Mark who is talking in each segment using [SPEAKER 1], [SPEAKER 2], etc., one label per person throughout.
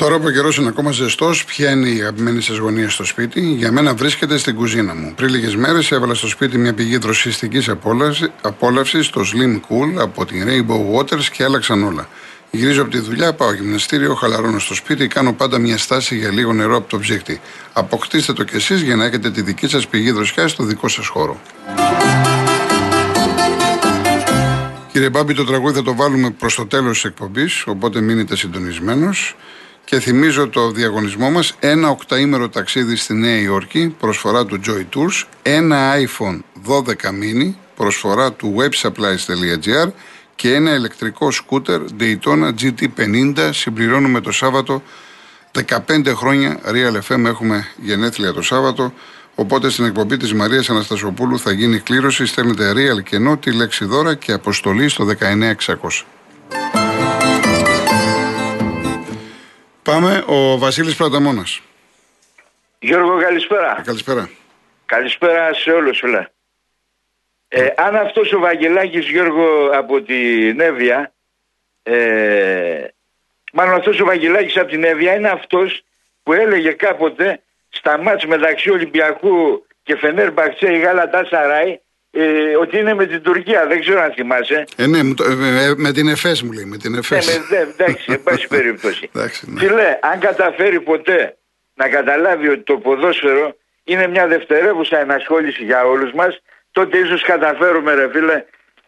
[SPEAKER 1] Τώρα που ο καιρός είναι ακόμα ζεστός, ποια είναι η αγαπημένη σας γωνία στο σπίτι; Για μένα βρίσκεται στην κουζίνα μου. Πριν λίγες μέρες έβαλα στο σπίτι μια πηγή δροσιστικής απόλαυση, το Slim Cool από την Rainbow Waters και άλλαξαν όλα. Γυρίζω από τη δουλειά, πάω γυμναστήριο, χαλαρώνω στο σπίτι, κάνω πάντα μια στάση για λίγο νερό από το ψύχτη. Αποκτήστε το κι εσείς για να έχετε τη δική σας πηγή δροσιά στο δικό σας χώρο. Κύριε Μπάμπη, το τραγούδι θα το βάλουμε προς το τέλος της εκπομπής, οπότε μείνετε συντονισμένος. Και θυμίζω το διαγωνισμό μας, ένα οκταήμερο ταξίδι στη Νέα Υόρκη, προσφορά του Joy Tours, ένα iPhone 12 mini, προσφορά του websupplies.gr και ένα ηλεκτρικό σκούτερ Daytona GT50 συμπληρώνουμε το Σάββατο. 15 χρόνια Real FM έχουμε γενέθλια το Σάββατο. Οπότε στην εκπομπή της Μαρίας Αναστασοπούλου θα γίνει κλήρωση. Στέλνετε Real κενό τη λέξη δώρα και αποστολή στο 19600 Πάμε, ο Βασίλης Πραταμόνας.
[SPEAKER 2] Γιώργο, καλησπέρα.
[SPEAKER 1] Ε, καλησπέρα.
[SPEAKER 2] Καλησπέρα σε όλους, φίλε. Ε, αν αυτός ο Βαγγελάκης, Γιώργο, από την Εύβοια, ε, μάλλον αυτός ο Βαγγελάκης από την Εύβοια είναι αυτός που έλεγε κάποτε στα μάτς μεταξύ Ολυμπιακού και Φενέρ Μπαξέ η Γάλα Τάσαράι ε, ότι είναι με την Τουρκία, δεν ξέρω αν θυμάσαι.
[SPEAKER 1] Ε, ναι, ε, ε, με την ΕΦΕΣ μου λέει, με την ΕΦΕΣ.
[SPEAKER 2] Ναι, με, εντάξει, εν πάση περιπτώσει.
[SPEAKER 1] εντάξει, ναι.
[SPEAKER 2] Φίλε, αν καταφέρει ποτέ να καταλάβει ότι το ποδόσφαιρο είναι μια δευτερεύουσα ενασχόληση για όλους μας, τότε ίσως καταφέρουμε ρε φίλε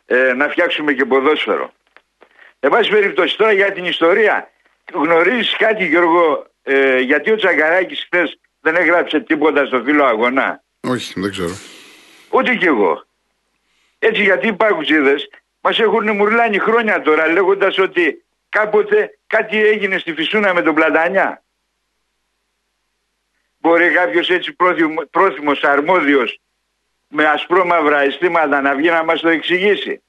[SPEAKER 2] ε, να φτιάξουμε και ποδόσφαιρο. Εν πάση περιπτώσει, τώρα για την ιστορία, γνωρίζεις κάτι Γιώργο, ε, γιατί ο Τσαγκαράκης χθες δεν έγραψε τίποτα στο φίλο αγωνά;
[SPEAKER 1] Όχι, δεν ξέρω.
[SPEAKER 2] Ούτε κι εγώ. Έτσι γιατί οι πάγουζίδες μας έχουν μουρλάνει χρόνια τώρα λέγοντας ότι κάποτε κάτι έγινε στη Φυσούνα με τον Πλατανιά. Μπορεί κάποιος έτσι πρόθυμος, αρμόδιος με ασπρόμαυρα αισθήματα να βγει να μας το εξηγήσει.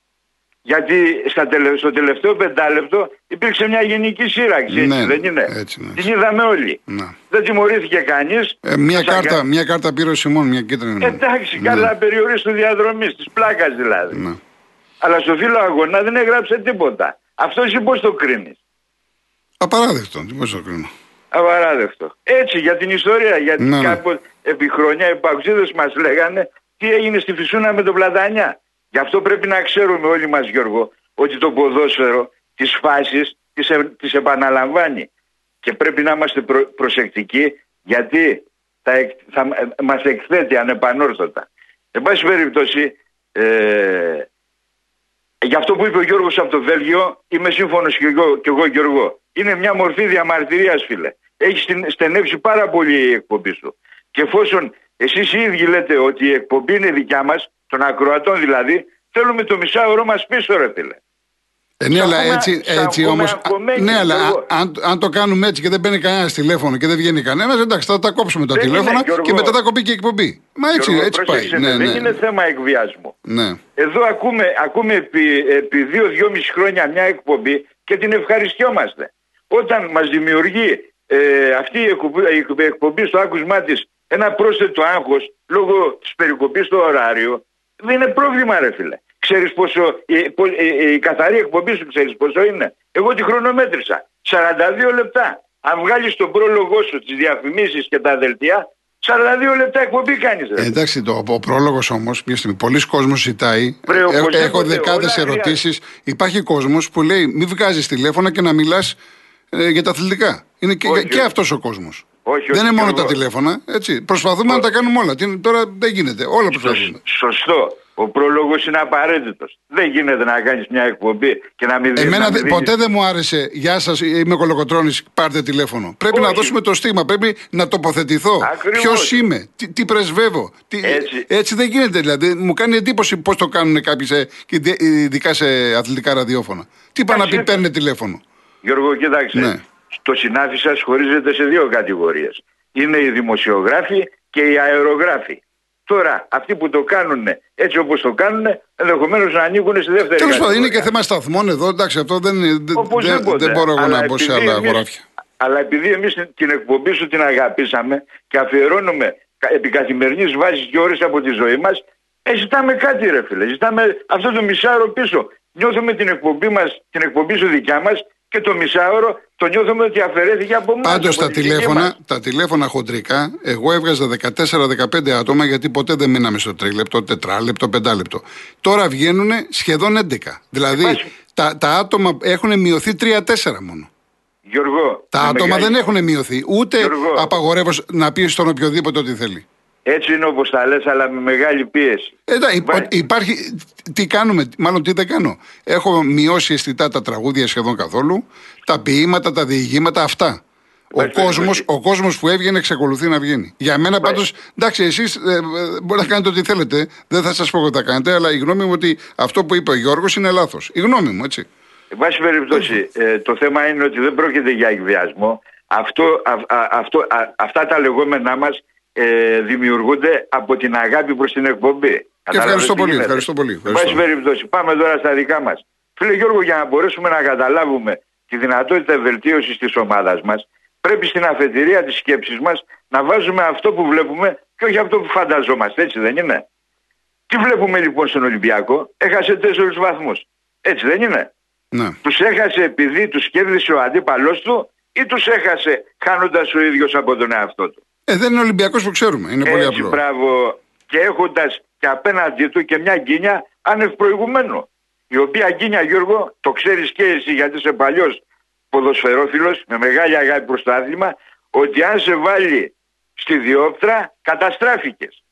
[SPEAKER 2] Γιατί στα στο τελευταίο πεντάλεπτο υπήρξε μια γενική σύραξη, έτσι
[SPEAKER 1] ναι,
[SPEAKER 2] δεν είναι;
[SPEAKER 1] Έτσι, ναι.
[SPEAKER 2] Την είδαμε όλοι.
[SPEAKER 1] Ναι.
[SPEAKER 2] Δεν τιμωρήθηκε κανείς.
[SPEAKER 1] Ε, μια, κάρτα, μια κάρτα πήρε ο Σιμών, μια κίτρινη.
[SPEAKER 2] Εντάξει, ναι. κάρτα περιορίστου διαδρομή, της πλάκας δηλαδή.
[SPEAKER 1] Ναι.
[SPEAKER 2] Αλλά στο φίλο αγώνα δεν έγραψε τίποτα. Αυτός εσύ πώς το κρίνεις;
[SPEAKER 1] Απαράδεκτο, τι πώς το κρίνω.
[SPEAKER 2] Απαράδεκτο. Έτσι για την ιστορία. Γιατί ναι, ναι. κάπου επί χρονιά οι παγκοσίδε μας λέγανε τι έγινε στη Φυσούνα με τον Πλατανιά. Γι' αυτό πρέπει να ξέρουμε όλοι μας Γιώργο ότι το ποδόσφαιρο τις φάσεις τις, ε, τις επαναλαμβάνει και πρέπει να είμαστε προσεκτικοί γιατί θα, θα ε, μας εκθέτει ανεπανόρθωτα. Εν πάση περιπτώσει ε, για αυτό που είπε ο Γιώργος από το Βέλγιο είμαι σύμφωνος και εγώ, και εγώ Γιώργο. Είναι μια μορφή διαμαρτυρίας φίλε. Έχει στενέψει πάρα πολύ η εκπομπή σου. Και εφόσον εσείς οι ίδιοι λέτε ότι η εκπομπή είναι δικιά μας των ακροατών δηλαδή, θέλουμε το μισάωρο μας πίσω, ρε φίλε.
[SPEAKER 1] Ε, ναι, αλλά έτσι, έτσι όμω. Ναι, αλλά αν, αν το κάνουμε έτσι και δεν μπαίνει κανένας τηλέφωνο και δεν βγαίνει κανένας, εντάξει, θα τα κόψουμε τα τηλέφωνα και μετά θα κοπεί και η εκπομπή. Μα έτσι, Γιώργο, έτσι πάει.
[SPEAKER 2] Ναι, ναι, δεν είναι θέμα εκβιασμού.
[SPEAKER 1] Ναι.
[SPEAKER 2] Εδώ ακούμε, ακούμε επί, επί δύο-δυόμιση χρόνια μια εκπομπή και την ευχαριστιόμαστε. Όταν μας δημιουργεί ε, αυτή η εκπομπή, η εκπομπή στο άκουσμά τη ένα πρόσθετο άγχος λόγω της περικοπής στο ωράριο, δεν είναι πρόβλημα, ρε φίλε. Ξέρεις πόσο. Η, η, η, καθαρή εκπομπή σου ξέρεις πόσο είναι. Εγώ τη χρονομέτρησα. 42 λεπτά. Αν βγάλεις τον πρόλογο σου, τις διαφημίσεις και τα δελτία, 42 λεπτά εκπομπή κάνεις.
[SPEAKER 1] Ε, εντάξει, το, ο πρόλογος όμως, μια στιγμή, πολλοί κόσμος ζητάει. Ε, έχω δεκάδες ερωτήσεις. Υπάρχει κόσμος που λέει: Μην βγάζεις τηλέφωνα και να μιλάς ε, για τα αθλητικά. Είναι και, και αυτός ο κόσμος.
[SPEAKER 2] Όχι,
[SPEAKER 1] δεν είναι μόνο
[SPEAKER 2] τα
[SPEAKER 1] τηλέφωνα. Έτσι. Προσπαθούμε να τα κάνουμε όλα. Τώρα δεν γίνεται. Όλα προσπαθούμε.
[SPEAKER 2] Σωστό. Ο πρόλογος είναι απαραίτητος. Δεν γίνεται να κάνεις μια εκπομπή και να μην δεις.
[SPEAKER 1] Εμένα να ποτέ δεν μου άρεσε. Γεια σας, είμαι κολοκοτρόνη. Πάρτε τηλέφωνο. Πρέπει να δώσουμε το στίγμα. Πρέπει να τοποθετηθώ. Ποιος είμαι, τι, τι πρεσβεύω. Τι...
[SPEAKER 2] Έτσι.
[SPEAKER 1] Έτσι δεν γίνεται δηλαδή. Μου κάνει εντύπωση πώς το κάνουν κάποιοι, ειδικά σε αθλητικά ραδιόφωνα. Τι πάνε να πει, παίρνει τηλέφωνο.
[SPEAKER 2] Γιώργο, κοιτάξτε. Ναι. Το συνάφι σας χωρίζεται σε δύο κατηγορίες. Είναι οι δημοσιογράφοι και οι αερογράφοι. Τώρα, αυτοί που το κάνουν έτσι όπως το κάνουν, ενδεχομένως να ανήκουν στη δεύτερη
[SPEAKER 1] Τέλος πάντων, είναι και θέμα σταθμών εδώ. Εντάξει, αυτό δεν, δεν, δεν μπορώ εγώ να πω σε άλλα αγοράφια.
[SPEAKER 2] Αλλά επειδή εμείς την εκπομπή σου την αγαπήσαμε και αφιερώνουμε επί καθημερινής βάσης και ώρες από τη ζωή μας, ε, ζητάμε κάτι, ρε φίλε. Ζητάμε αυτό το μισάρο πίσω. Νιώθουμε την εκπομπή, μας, την εκπομπή σου δικιά μας και το μισάωρο το νιώθουμε ότι αφαιρέθηκε από εμάς.
[SPEAKER 1] Πάντως τα τηλέφωνα, τα τηλέφωνα χοντρικά, εγώ έβγαζα 14-15 άτομα γιατί ποτέ δεν μείναμε στο τρίλεπτο, τετράλεπτο, πεντάλεπτο. Τώρα βγαίνουν σχεδόν 11. Δηλαδή τα, τα άτομα έχουν μειωθεί 3-4 μόνο.
[SPEAKER 2] Γιώργο,
[SPEAKER 1] τα άτομα δεν έχουν μειωθεί. Ούτε απαγορεύω να πει στον οποιοδήποτε ό,τι θέλει.
[SPEAKER 2] Έτσι είναι όπως τα λες, αλλά με μεγάλη πίεση.
[SPEAKER 1] Ε, υπάρχει, τι κάνουμε, μάλλον τι δεν κάνω. Έχω μειώσει αισθητά τα τραγούδια σχεδόν καθόλου, τα ποίηματα, τα διηγήματα, αυτά. Ο κόσμο ο κόσμος που έβγαινε εξακολουθεί να βγαίνει. Για μένα πάντως, εντάξει, εσείς ε, ε, μπορεί να κάνετε ό,τι θέλετε. Δεν θα σας πω ότι θα κάνετε, αλλά η γνώμη μου ότι αυτό που είπε ο Γιώργος είναι λάθος. Η γνώμη μου, έτσι.
[SPEAKER 2] Εν πάση περιπτώσει, ε, το θέμα είναι ότι δεν πρόκειται για εκβιασμό. Αυτό, αυτό, αυτά τα λεγόμενά μας ε, δημιουργούνται από την αγάπη προς την εκπομπή.
[SPEAKER 1] Και ευχαριστώ πολύ, ευχαριστώ πολύ.
[SPEAKER 2] Πάση περιπτώσει, πάμε τώρα στα δικά μας. Φίλε Γιώργο, για να μπορέσουμε να καταλάβουμε τη δυνατότητα βελτίωσης της ομάδας μας, πρέπει στην αφετηρία της σκέψης μας να βάζουμε αυτό που βλέπουμε και όχι αυτό που φανταζόμαστε, έτσι δεν είναι; Τι βλέπουμε λοιπόν στον Ολυμπιακό, έχασε τέσσερις βαθμούς. Έτσι δεν είναι;
[SPEAKER 1] Ναι.
[SPEAKER 2] Τους έχασε επειδή τους κέρδισε ο αντίπαλός του ή τους έχασε χάνοντας ο ίδιος από τον εαυτό του;
[SPEAKER 1] Ε, δεν είναι Ολυμπιακός που ξέρουμε. Είναι πολύ απλό.
[SPEAKER 2] Μπράβο. Και έχοντας και απέναντί του και μια γκίνια άνευ προηγουμένου. Η οποία γκίνια, Γιώργο, το ξέρεις και εσύ γιατί είσαι παλιός ποδοσφαιρόφιλος με μεγάλη αγάπη προς το άθλημα, ότι αν σε βάλει στη διόπτρα καταστράφηκες.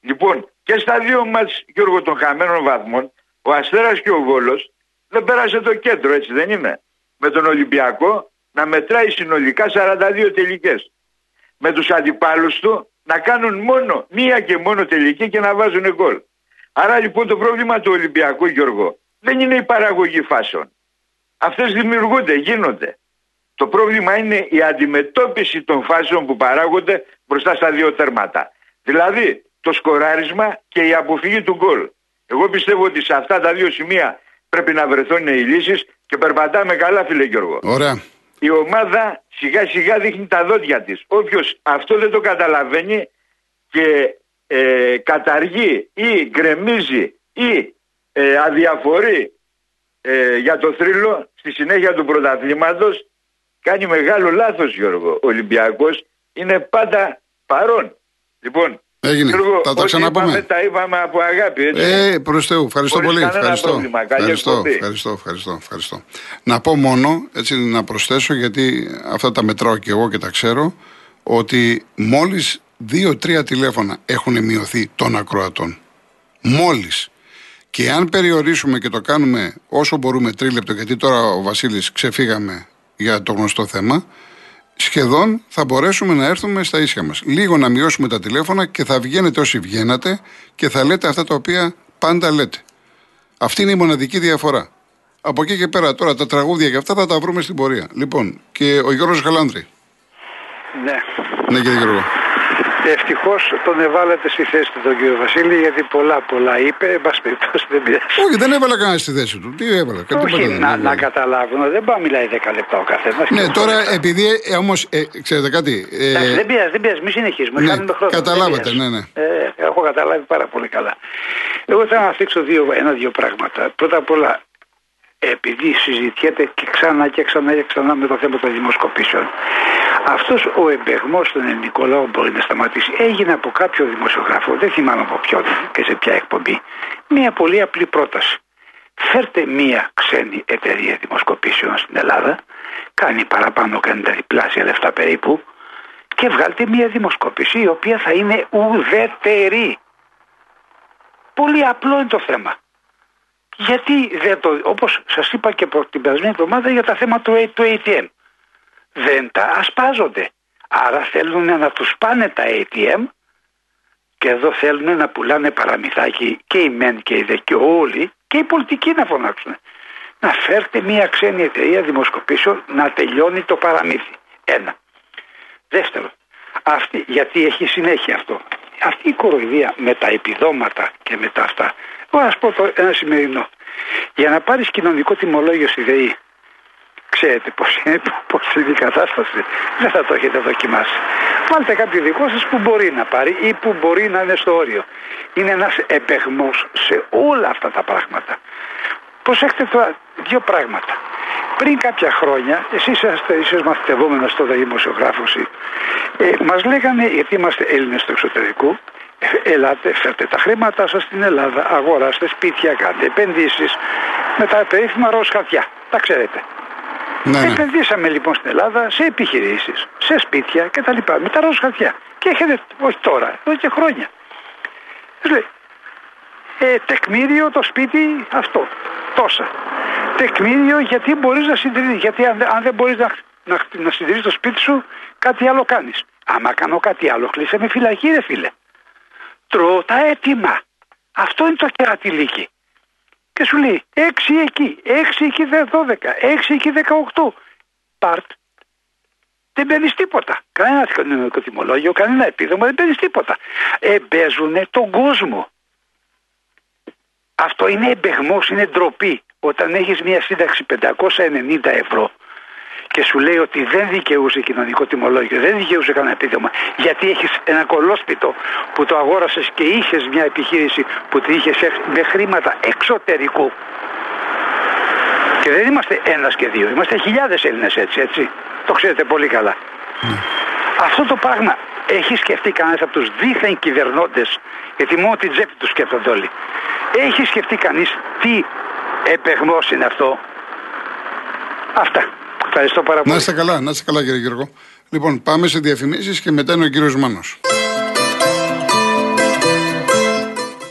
[SPEAKER 2] Λοιπόν, και στα δύο μας, Γιώργο, των χαμένων βαθμών, ο Αστέρας και ο Βόλος δεν πέρασε το κέντρο, έτσι δεν είναι. Με τον Ολυμπιακό να μετράει συνολικά 42 τελικές με τους αντιπάλους του να κάνουν μόνο μία και μόνο τελική και να βάζουν γκολ. Άρα λοιπόν το πρόβλημα του Ολυμπιακού Γιώργο δεν είναι η παραγωγή φάσεων. Αυτές δημιουργούνται, γίνονται. Το πρόβλημα είναι η αντιμετώπιση των φάσεων που παράγονται μπροστά στα δύο τέρματα. Δηλαδή το σκοράρισμα και η αποφυγή του γκολ. Εγώ πιστεύω ότι σε αυτά τα δύο σημεία πρέπει να βρεθούν οι λύσεις και περπατάμε καλά φίλε Γιώργο.
[SPEAKER 1] Ωραία
[SPEAKER 2] η ομάδα σιγά σιγά δείχνει τα δόντια της. Όποιος αυτό δεν το καταλαβαίνει και ε, καταργεί ή γκρεμίζει ή ε, αδιαφορεί ε, για το θρύλο στη συνέχεια του πρωταθλήματος κάνει μεγάλο λάθος Γιώργο. Ο Ολυμπιακός είναι πάντα παρόν. Λοιπόν,
[SPEAKER 1] Έγινε. Γιώργο, θα τα ξαναπούμε.
[SPEAKER 2] Είπαμε, τα είπαμε από αγάπη. Έτσι.
[SPEAKER 1] Ε, προ Θεού. Ευχαριστώ πολύ. Ευχαριστώ. Ευχαριστώ, ευχαριστώ, ευχαριστώ, ευχαριστώ. Να πω μόνο, έτσι να προσθέσω, γιατί αυτά τα μετράω και εγώ και τα ξέρω, ότι μόλις δύο-τρία τηλέφωνα έχουν μειωθεί των ακροατών. Μόλις. Και αν περιορίσουμε και το κάνουμε όσο μπορούμε τρίλεπτο, γιατί τώρα ο Βασίλης ξεφύγαμε για το γνωστό θέμα, σχεδόν θα μπορέσουμε να έρθουμε στα ίσια μας. Λίγο να μειώσουμε τα τηλέφωνα και θα βγαίνετε όσοι βγαίνατε και θα λέτε αυτά τα οποία πάντα λέτε. Αυτή είναι η μοναδική διαφορά. Από εκεί και πέρα τώρα τα τραγούδια και αυτά θα τα βρούμε στην πορεία. Λοιπόν, και ο Γιώργος Γαλάνδρη.
[SPEAKER 3] Ναι.
[SPEAKER 1] Ναι κύριε Γιώργο.
[SPEAKER 3] Ευτυχώς τον εβάλατε στη θέση του τον κύριο Βασίλη γιατί πολλά πολλά είπε. Εν πάση περιπτώσει δεν πειράζει.
[SPEAKER 1] Όχι, δεν έβαλα κανένα στη θέση του. Τι έβαλα.
[SPEAKER 3] Όχι, να, να καταλάβουν. Δεν πάει μιλάει 10 λεπτά ο καθένας.
[SPEAKER 1] Ναι, τώρα επειδή ε, όμως. Ε, ξέρετε κάτι.
[SPEAKER 3] Ε, Εντάξει, δεν πειράζει, δεν πειράζει. Μην συνεχίσουμε. Ναι, χρόνο.
[SPEAKER 1] Καταλάβατε, ναι, ναι.
[SPEAKER 3] Ε, έχω καταλάβει πάρα πολύ καλά. Εγώ θέλω να θίξω ένα-δύο πράγματα. Πρώτα απ' όλα, επειδή συζητιέται και ξανά και ξανά και ξανά με το θέμα των δημοσκοπήσεων. Αυτός ο εμπεγμός στον ελληνικό λαό μπορεί να σταματήσει. Έγινε από κάποιο δημοσιογράφο, δεν θυμάμαι από ποιον και σε ποια εκπομπή, μια πολύ απλή πρόταση. Φέρτε μία ξένη εταιρεία δημοσκοπήσεων στην Ελλάδα, κάνει παραπάνω, κάνει τα διπλάσια λεφτά περίπου, και βγάλτε μία δημοσκόπηση η οποία θα είναι ουδέτερη. Πολύ απλό είναι το θέμα. Γιατί δεν το, όπως σας είπα και την περασμένη εβδομάδα για τα θέματα του, του ATM. Δεν τα ασπάζονται. Άρα θέλουν να τους πάνε τα ATM και εδώ θέλουν να πουλάνε παραμυθάκι και οι μεν και οι δε και όλοι και οι πολιτικοί να φωνάξουν. Να φέρτε μια ξένη εταιρεία δημοσκοπήσεων να τελειώνει το παραμύθι. Ένα. Δεύτερο, αυτή, γιατί έχει συνέχεια αυτό. Αυτή η κοροϊδία με τα επιδόματα και με τα αυτά Μπορώ να σου πω το, ένα σημερινό. Για να πάρεις κοινωνικό τιμολόγιο στη ΔΕΗ, ξέρετε πώς είναι, πώς είναι η κατάσταση. Δεν θα το έχετε δοκιμάσει. Βάλτε κάποιο δικό σας που μπορεί να πάρει ή που μπορεί να είναι στο όριο. Είναι ένας επεγμός σε όλα αυτά τα πράγματα. Προσέξτε τώρα δύο πράγματα. πριν κάποια χρόνια, εσείς είσαστε ίσως μαθητευόμενος τότε δημοσιογράφος, ε, μας λέγανε, γιατί είμαστε Έλληνες του εξωτερικού, ε, ελάτε, φέρτε τα χρήματά σας στην Ελλάδα, αγοράστε σπίτια, κάντε επενδύσεις με τα περίφημα ροζ χαρτιά. Τα ξέρετε. Ναι, ναι. Επενδύσαμε λοιπόν στην Ελλάδα σε επιχειρήσεις, σε σπίτια κτλ. Με τα ροζ χαρτιά. Και έχετε, όχι τώρα, εδώ και χρόνια. Λέει, ε, τεκμήριο το σπίτι αυτό, τόσα. Τεκμήριο γιατί μπορείς να συντηρήσεις, γιατί αν, αν δεν μπορείς να, να, να συντηρήσεις το σπίτι σου, κάτι άλλο κάνεις. Άμα κάνω κάτι άλλο, κλείσε με φυλακή ρε φίλε. Τρώω τα έτοιμα. Αυτό είναι το κερατιλίκι. Και σου λέει 6 εκεί, 6 εκεί 12, 6 εκεί 18. Πάρτ. Δεν παίρνεις τίποτα. Κανένας οικονομικό τιμολόγιο, κανένα επίδομα, δεν παίρνεις τίποτα. Εμπέζουν τον κόσμο. Αυτό είναι εμπεγμός, είναι ντροπή. Όταν έχεις μια σύνταξη 590 ευρώ και σου λέει ότι δεν δικαιούσε κοινωνικό τιμολόγιο, δεν δικαιούσε κανένα επίδομα, γιατί έχεις ένα κολόσπιτο που το αγόρασες και είχες μια επιχείρηση που τη είχες με χρήματα εξωτερικού. Και δεν είμαστε ένας και δύο, είμαστε χιλιάδες Έλληνες έτσι, έτσι. Το ξέρετε πολύ καλά. Ναι. Αυτό το πράγμα έχει σκεφτεί κανένας από τους δίθεν κυβερνώντες, γιατί μόνο την τσέπη τους σκέφτονται όλοι. Έχει σκεφτεί κανείς τι επεγμό είναι αυτό; Αυτά. Ευχαριστώ πάρα πολύ.
[SPEAKER 1] Να είστε καλά, να είστε καλά κύριε Γιώργο. Λοιπόν, πάμε σε διαφημίσεις και μετά είναι ο κύριος Μάνος.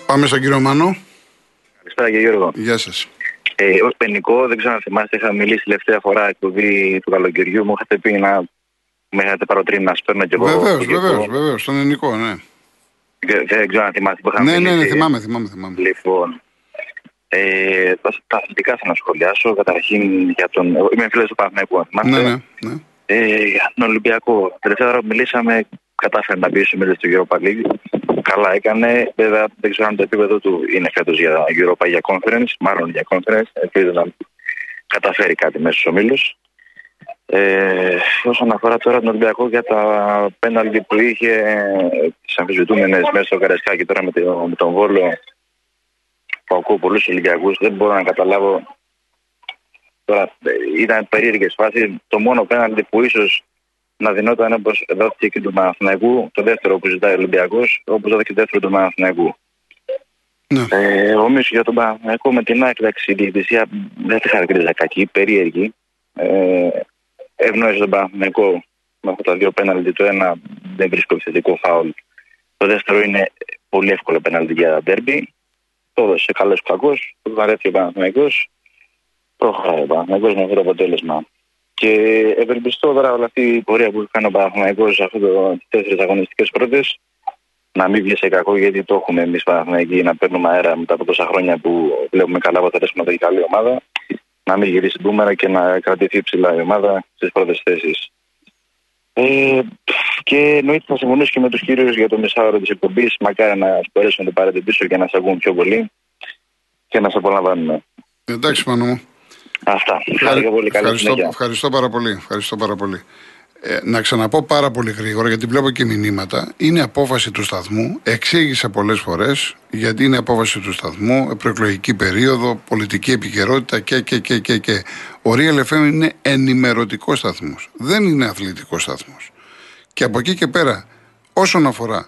[SPEAKER 1] Πάμε στον κύριο Μάνο.
[SPEAKER 4] Καλησπέρα κύριε Γιώργο.
[SPEAKER 1] Γεια σας.
[SPEAKER 4] Ε, Ω πενικό, δεν ξέρω αν θυμάστε, είχα μιλήσει τελευταία φορά εκπομπή του καλοκαιριού. Μου είχατε πει να με είχατε παροτρύνει να σπέρνω κι εγώ.
[SPEAKER 1] Βεβαίως, βεβαίως, βεβαίως, στον ελληνικό, ναι.
[SPEAKER 4] Δεν ξέρω αν θυμάστε που
[SPEAKER 1] είχαμε ναι, ναι, ναι, θυμάμαι, θυμάμαι, θυμάμαι.
[SPEAKER 4] Λοιπόν, ε, τα αθλητικά θέλω να σχολιάσω. Καταρχήν για τον. Είμαι φίλος του Παναγικού,
[SPEAKER 1] ναι, ναι, ναι.
[SPEAKER 4] Ε, για τον Ολυμπιακό. Τελευταία ώρα που μιλήσαμε, κατάφερε να μπει στο μέλο του Europa League. Καλά έκανε. Βέβαια, δεν ξέρω αν το επίπεδο του είναι φέτος για Europa για conference. Μάλλον για conference. Ελπίζω να καταφέρει κάτι μέσα στου ομίλου. Ε, όσον αφορά τώρα τον Ολυμπιακό για τα πέναλτι που είχε ε, τις αμφισβητούμενες μέσα στο Καρεσκάκι τώρα με, το, με τον Βόλο που ακούω πολλούς Ολυμπιακούς, δεν μπορώ να καταλάβω. Τώρα ήταν περίεργες φάσεις. Το μόνο πέναντι που ίσως να δινόταν όπως δόθηκε και του Παναθηναϊκού, το δεύτερο που ζητάει ο Ολυμπιακός, όπως δόθηκε το δεύτερο του Παναθηναϊκού. Ναι. Ε, εγώ για τον Παναθηναϊκό με την άκλαξη η διαιτησία δεν τη χαρακτηρίζα κακή, περίεργη. Ε, ευνόησε τον Παναθηναϊκό με αυτά τα δύο πέναλτι. Το ένα δεν βρίσκω επιθετικό φάουλ. Το δεύτερο είναι πολύ εύκολο πέναλτι για ντέρμπι το έδωσε καλός κακός, το βαρέθηκε ο Παναθυναϊκό. Προχωράει ο Παναθυναϊκό με αυτό το αποτέλεσμα. Και ευελπιστώ τώρα όλη αυτή η πορεία που κάνει ο Παναθυναϊκό σε αυτέ τι τέσσερις αγωνιστικές πρώτες να μην βγει σε κακό, γιατί το έχουμε εμείς Παναθυναϊκοί να παίρνουμε αέρα μετά από τόσα χρόνια που βλέπουμε καλά αποτελέσματα και καλή ομάδα. Να μην γυρίσει μπούμερα και να κρατηθεί ψηλά η ομάδα στις πρώτες θέσεις. Ε, και εννοείται θα συμφωνήσω και με τους κύριους για το μισάωρο της εκπομπής. Μακάρι να μπορέσουν να το πάρετε πίσω και να σε ακούν πιο πολύ και να σε απολαμβάνουμε.
[SPEAKER 1] Εντάξει, πάνω μου.
[SPEAKER 4] Αυτά. Ευχαριστώ, πολύ.
[SPEAKER 1] ευχαριστώ, ευχαριστώ πάρα πολύ. Ευχαριστώ πάρα πολύ. Ε, να ξαναπώ πάρα πολύ γρήγορα, γιατί βλέπω και μηνύματα. Είναι απόφαση του σταθμού. Εξήγησα πολλές φορές γιατί είναι απόφαση του σταθμού, προεκλογική περίοδο, πολιτική επικαιρότητα και, και, και, και, και. Ο Real FM είναι ενημερωτικός σταθμός. Δεν είναι αθλητικός σταθμός. Και από εκεί και πέρα, όσον αφορά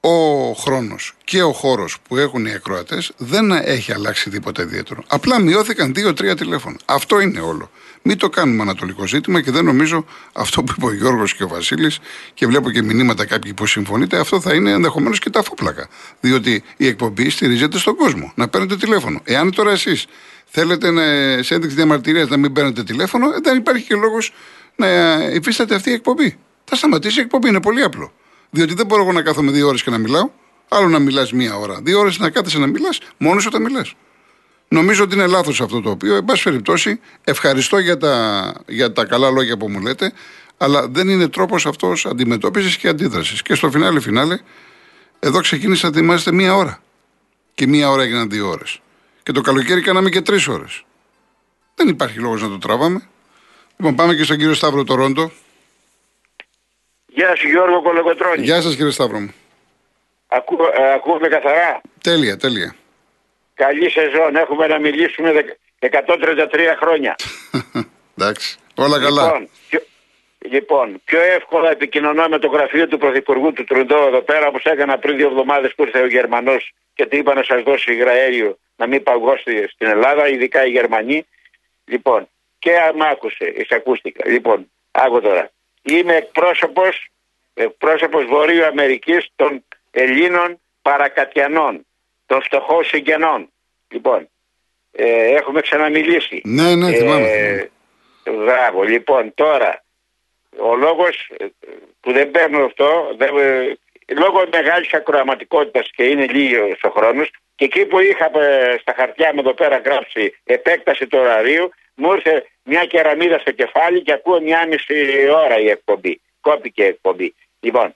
[SPEAKER 1] ο χρόνος και ο χώρος που έχουν οι ακροατές, δεν έχει αλλάξει τίποτα ιδιαίτερο. Απλά μειώθηκαν δύο-τρία τηλέφωνα. Αυτό είναι όλο. Μην το κάνουμε ανατολικό ζήτημα και δεν νομίζω αυτό που είπε ο Γιώργος και ο Βασίλης και βλέπω και μηνύματα κάποιοι που συμφωνείτε, αυτό θα είναι ενδεχομένως και τα φόπλακα. Διότι η εκπομπή στηρίζεται στον κόσμο. Να παίρνετε τηλέφωνο. Εάν τώρα εσείς θέλετε να, σε ένδειξη διαμαρτυρίας να μην παίρνετε τηλέφωνο, ε, δεν υπάρχει και λόγος να υφίσταται αυτή η εκπομπή. Θα σταματήσει η εκπομπή, είναι πολύ απλό. Διότι δεν μπορώ εγώ να κάθομαι δύο ώρες και να μιλάω. Άλλο να μιλάς μία ώρα. Δύο ώρες να κάθεσαι να μιλάς, μόνος όταν μιλάς. Νομίζω ότι είναι λάθος αυτό το οποίο. Εν πάση περιπτώσει, ευχαριστώ για τα, για τα καλά λόγια που μου λέτε, αλλά δεν είναι τρόπος αυτός αντιμετώπισης και αντίδρασης. Και στο φινάλε, φινάλε, εδώ ξεκίνησα να ετοιμάζεται μία ώρα. Και μία ώρα έγιναν δύο ώρες. Και το καλοκαίρι κάναμε και τρεις ώρες. Δεν υπάρχει λόγος να το τραβάμε. Λοιπόν, πάμε και στον κύριο Σταύρο Τορόντο.
[SPEAKER 5] Γεια σου Γιώργο Κολοκοτρώνη.
[SPEAKER 1] Γεια σας κύριε Σταύρο μου.
[SPEAKER 5] Ακού, ε, ακούμε καθαρά;
[SPEAKER 1] Τέλεια, τέλεια.
[SPEAKER 5] Καλή σεζόν. Έχουμε να μιλήσουμε 133 χρόνια.
[SPEAKER 1] Εντάξει. Όλα καλά.
[SPEAKER 5] Λοιπόν, πιο, λοιπόν, πιο εύκολα επικοινωνώ με το γραφείο του Πρωθυπουργού του Τρουντό εδώ πέρα, όπως έκανα πριν δύο εβδομάδες που ήρθε ο Γερμανός και του είπα να σας δώσει υγραέριο να μην παγώσει στην Ελλάδα, ειδικά οι Γερμανοί. Λοιπόν, και μ' άκουσε, εισακούστηκα. Λοιπόν, άκου τώρα. Είμαι εκπρόσωπος εκπρόσωπος Βορείου Αμερικής των Ελλήνων παρακατιανών, των φτωχών συγγενών. Λοιπόν, ε, έχουμε ξαναμιλήσει.
[SPEAKER 1] Ναι, ναι, θυμάμαι. Ε,
[SPEAKER 5] μπράβο, λοιπόν, τώρα, ο λόγος ε, που δεν παίρνω αυτό, δεν, ε, λόγω μεγάλης ακροαματικότητας και είναι λίγος ο χρόνος, και εκεί που είχα στα χαρτιά με εδώ πέρα γράψει επέκταση του ωραρίου, μου ήρθε μια κεραμίδα στο κεφάλι και ακούω μια μισή ώρα η εκπομπή. Κόπηκε η εκπομπή. Λοιπόν,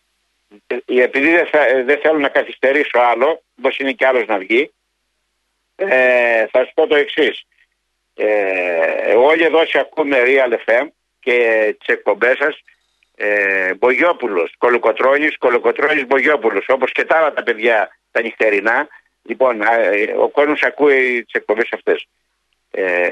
[SPEAKER 5] επειδή δεν, θα, δεν θέλω να καθυστερήσω άλλο, όπως είναι κι άλλος να βγει, ε, θα σα πω το εξής. Ε, όλοι εδώ σε ακούμε Real FM και τις εκπομπές σας. Ε, Μπογιόπουλος, Κολοκοτρόνη, Κολοκοτρόνη Μπογιόπουλος, όπως και τα άλλα τα παιδιά τα νυχτερινά. Λοιπόν, ο κόσμο ακούει τις εκπομπές αυτές. Ε,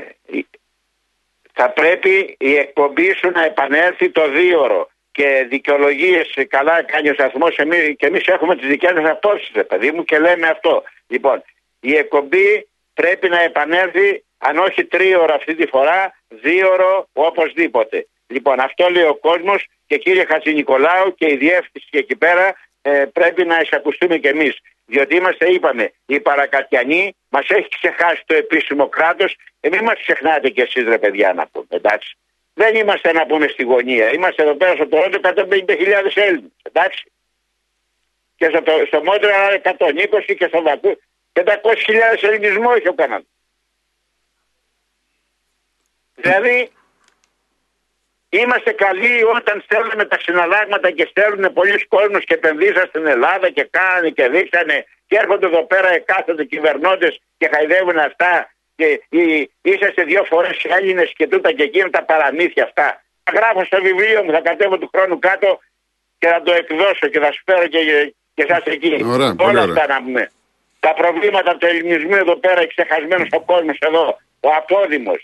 [SPEAKER 5] θα πρέπει η εκπομπή σου να επανέλθει το δίωρο και δικαιολογίες καλά κάνει ο σταθμός και εμείς έχουμε τις δικές μας απόψεις, παιδί μου, και λέμε αυτό. Λοιπόν, η εκπομπή πρέπει να επανέλθει, αν όχι τρίωρο αυτή τη φορά, δίωρο οπωσδήποτε. Λοιπόν, αυτό λέει ο κόσμος και κύριε Χατζη Νικολάου και η διεύθυνση εκεί πέρα ε, πρέπει να εισακουστούμε κι εμείς. Διότι είμαστε, είπαμε, οι παρακατιανοί, μας έχει ξεχάσει το επίσημο κράτος. Ε, μην μας ξεχνάτε κι εσείς, ρε παιδιά, να πούμε. Εντάξει. Δεν είμαστε να πούμε στη γωνία. Είμαστε εδώ πέρα στο Τωρόντο 150.000 Έλληνες. Εντάξει. Και στο, στο Μόντρα 120 και στο Βακού 500.000 ελληνισμό έχει ο Καναδάς. Δηλαδή είμαστε καλοί όταν στέλνουμε τα συναλλάγματα και στέλνουν πολλοί κόσμος και επενδύσαν στην Ελλάδα και κάνανε και δείξανε και έρχονται εδώ πέρα εκάστοτε κυβερνώντες και χαϊδεύουν αυτά και είσαστε δύο φορές Έλληνες και τούτα και εκείνα τα παραμύθια αυτά. Θα γράφω στο βιβλίο μου, θα κατέβω του χρόνου κάτω και θα το εκδώσω και θα σου φέρω και, και εσά εκεί.
[SPEAKER 1] Ωραία,
[SPEAKER 5] Όλα αυτά να πούμε. Τα προβλήματα του ελληνισμού εδώ πέρα, ξεχασμένος ο κόσμος εδώ, ο απόδημος.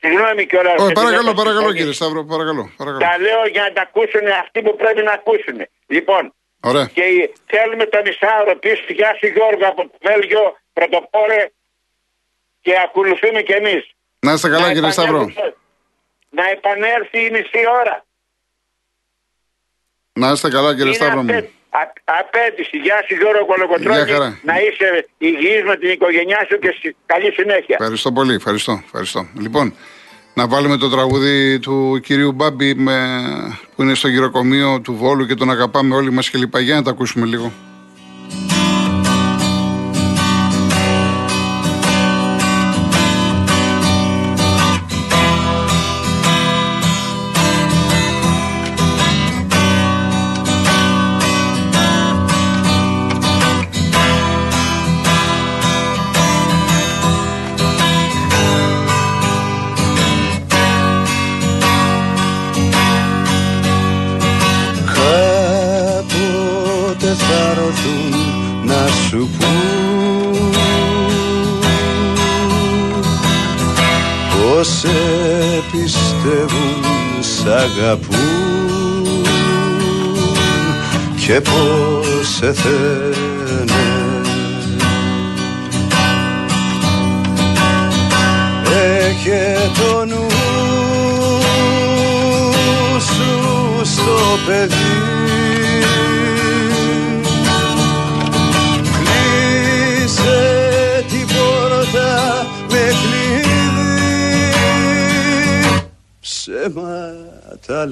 [SPEAKER 5] Συγγνώμη κιόλας.
[SPEAKER 1] Oh, παρακαλώ, παρακαλώ κύριε Σταύρο, παρακαλώ, παρακαλώ.
[SPEAKER 5] Τα λέω για να τα ακούσουν αυτοί που πρέπει να ακούσουν. Λοιπόν,
[SPEAKER 1] Ωραία.
[SPEAKER 5] και θέλουμε το μισάωρο πίσω. Γεια σου Γιώργο από το Βέλγιο πρωτοπόρε και ακολουθούμε κι εμείς.
[SPEAKER 1] Να είστε καλά να κύριε Σταύρο.
[SPEAKER 5] Να επανέλθει η μισή ώρα.
[SPEAKER 1] Να είστε καλά κύριε Είναι Σταύρο μου.
[SPEAKER 5] Απέτηση. Γεια σου Γιώργο Κολοκοτρώνη. Να είσαι υγιής με την οικογένειά σου και καλή συνέχεια.
[SPEAKER 1] Ευχαριστώ πολύ. Ευχαριστώ. Ευχαριστώ. Λοιπόν, να βάλουμε το τραγούδι του κυρίου Μπάμπη με, που είναι στο γυροκομείο του Βόλου και τον αγαπάμε όλοι μας και λοιπά. Για να τα ακούσουμε λίγο. Αγαπούν και πως σε θένε Έχε το νου σου στο παιδί. Κλείσε την πόρτα με κλειδί. Ψέμα τα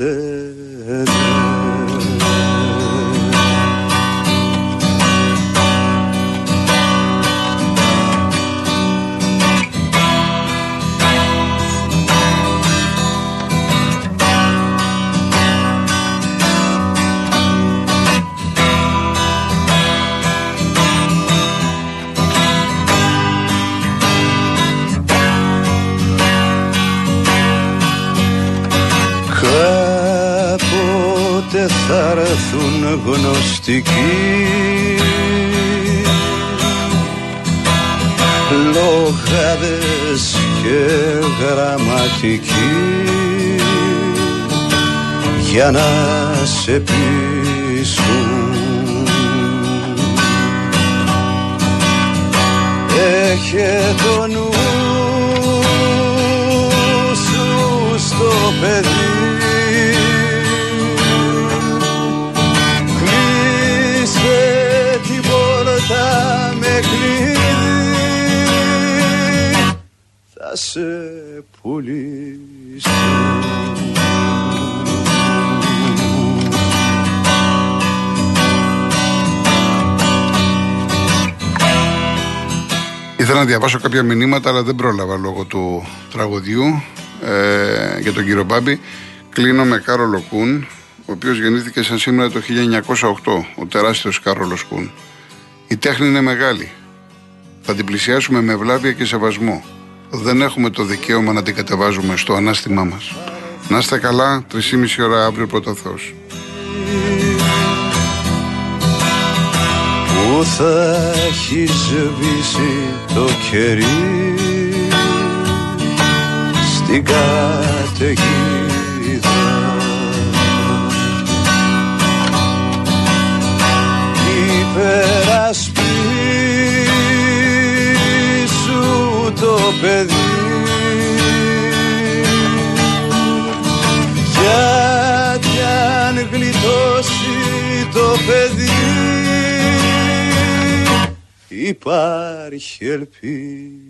[SPEAKER 1] λένε θα έρθουν γνωστικοί.
[SPEAKER 6] Λογάδες και γραμματική για να σε πείσουν. Έχε το νου σου στο παιδί σε πουλήσω
[SPEAKER 1] Ήθελα να διαβάσω κάποια μηνύματα, αλλά δεν πρόλαβα λόγω του τραγουδιού ε, για τον κύριο Μπάμπη. Κλείνω με Κάρολο Κούν, ο οποίος γεννήθηκε σαν σήμερα το 1908, ο τεράστιος Κάρολος Κούν. Η τέχνη είναι μεγάλη. Θα την πλησιάσουμε με βλάβεια και σεβασμό δεν έχουμε το δικαίωμα να την κατεβάζουμε στο ανάστημά μας. Να είστε καλά, 3,5 ώρα αύριο πρώτα Θεός.
[SPEAKER 6] Πού θα έχει σβήσει το κερί; Στην καταιγίδα υπερασπί παιδί. Γιατί αν γλιτώσει το παιδί υπάρχει ελπίδα